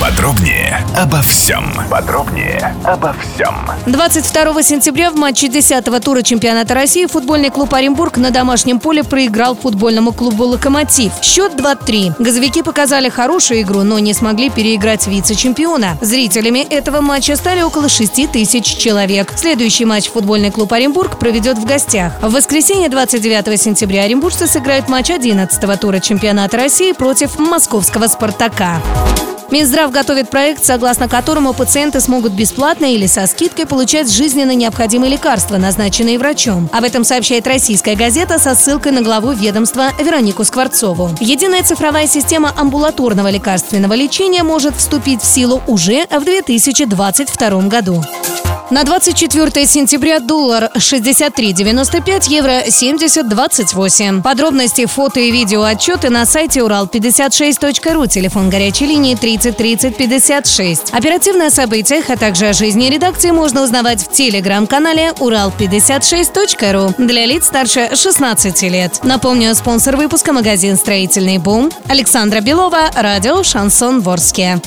Подробнее обо всем. Подробнее обо всем. 22 сентября в матче 10-го тура чемпионата России футбольный клуб Оренбург на домашнем поле проиграл футбольному клубу «Локомотив». Счет 2-3. Газовики показали хорошую игру, но не смогли переиграть вице-чемпиона. Зрителями этого матча стали около 6 тысяч человек. Следующий матч футбольный клуб Оренбург проведет в гостях. В воскресенье 29 сентября оренбуржцы сыграют матч 11-го тура чемпионата России против московского «Спартака». Минздрав готовит проект, согласно которому пациенты смогут бесплатно или со скидкой получать жизненно необходимые лекарства, назначенные врачом. Об этом сообщает российская газета со ссылкой на главу ведомства Веронику Скворцову. Единая цифровая система амбулаторного лекарственного лечения может вступить в силу уже в 2022 году. На 24 сентября доллар 63.95, евро 70.28. Подробности, фото и видео отчеты на сайте урал56.ру, телефон горячей линии 30 30 56. Оперативные о событиях, а также о жизни редакции можно узнавать в телеграм-канале урал56.ру для лиц старше 16 лет. Напомню, спонсор выпуска магазин «Строительный бум» Александра Белова, радио «Шансон Ворске».